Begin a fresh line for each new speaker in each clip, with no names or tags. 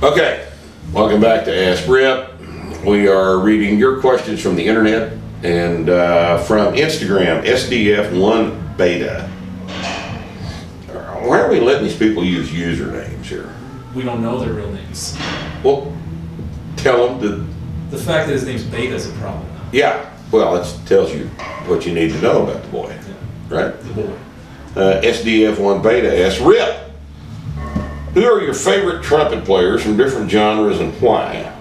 Okay, welcome back to Ask Rip. We are reading your questions from the internet and uh, from Instagram, SDF1 Beta. Why are we letting these people use usernames here?
We don't know their real names.
Well, tell them that,
The fact that his name's Beta is a problem.
yeah, well, it tells you what you need to know about the boy, yeah. right?
The boy.
Uh, SDF1 Beta asks, Rip, who are your favorite trumpet players from different genres and why?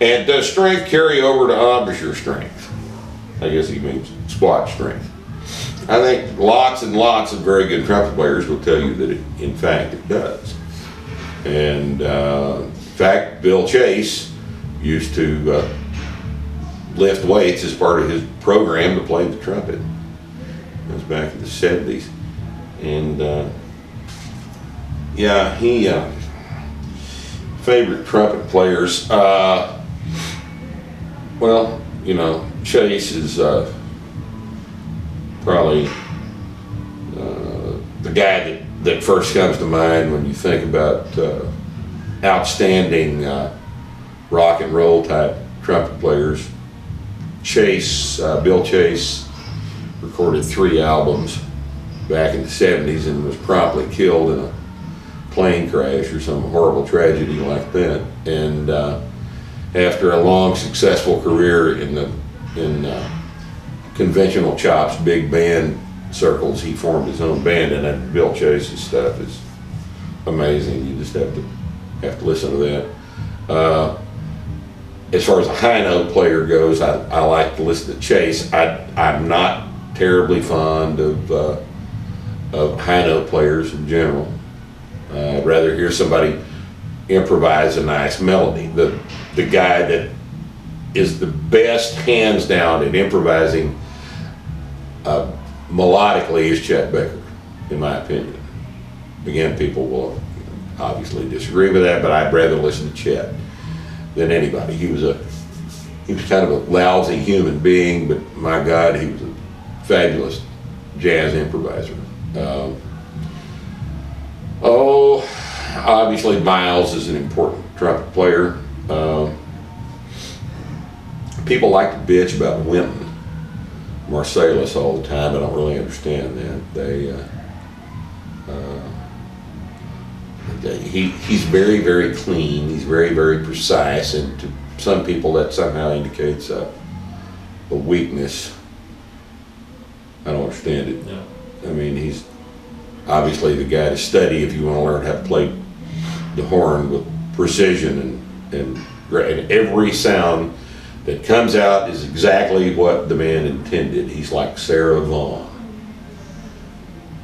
And does strength carry over to embouchure strength? I guess he means squat strength. I think lots and lots of very good trumpet players will tell you that it, in fact it does. And uh, in fact, Bill Chase used to uh, lift weights as part of his program to play the trumpet. It was back in the 70s. And uh, yeah, he, uh, favorite trumpet players, uh, well, you know, Chase is uh, probably uh, the guy that, that first comes to mind when you think about uh, outstanding uh, rock and roll type trumpet players. Chase, Bill Chase, recorded three albums back in the 70s and was promptly killed in a plane crash or some horrible tragedy like that. And uh, after a long, successful career in the in uh, conventional chops, big band circles, he formed his own band, and that Bill Chase's stuff is amazing. You just have to have to listen to that. Uh, as far as a high note player goes, I, I like to listen to Chase. I, I'm not terribly fond of, uh, of high note players in general. Uh, I'd rather hear somebody improvise a nice melody. The, the guy that is the best hands down at improvising uh, melodically is Chet Baker, in my opinion. Again, people will obviously disagree with that, but I'd rather listen to Chet than anybody. He was a he was kind of a lousy human being, but my God, he was a fabulous jazz improviser. Um, oh, obviously Miles is an important trumpet player. Um, people like to bitch about Wynton Marsalis all the time. I don't really understand that. They, uh, uh, they- he he's very very clean. He's very very precise, and to some people that somehow indicates a, a weakness. I don't understand it.
Yeah.
I mean, he's obviously the guy to study if you want to learn how to play the horn with precision and and, and every sound that comes out is exactly what the man intended. He's like Sarah Vaughan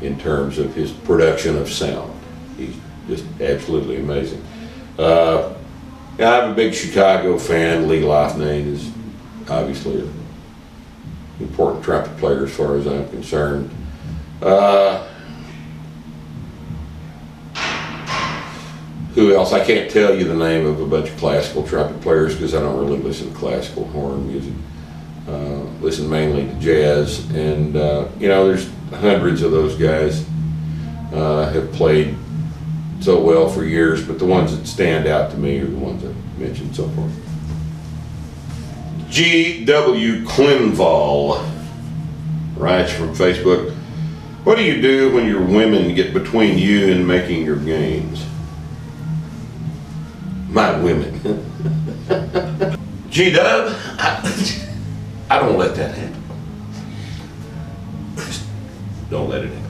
in terms of his production of sound. He's just absolutely amazing. Uh, I'm a big Chicago fan. Lee Loughnane is obviously an important trumpet player as far as I'm concerned. Uh, who else? I can't tell you the name of a bunch of classical trumpet players because I don't really listen to classical horn music. Uh, listen mainly to jazz, and uh, you know, there's hundreds of those guys uh, have played so well for years, but the ones that stand out to me are the ones I mentioned so far. G.W. Klinval writes from Facebook. What do you do when your women get between you and making your gains? My women. G Dub, I, I don't let that happen. Don't let it happen.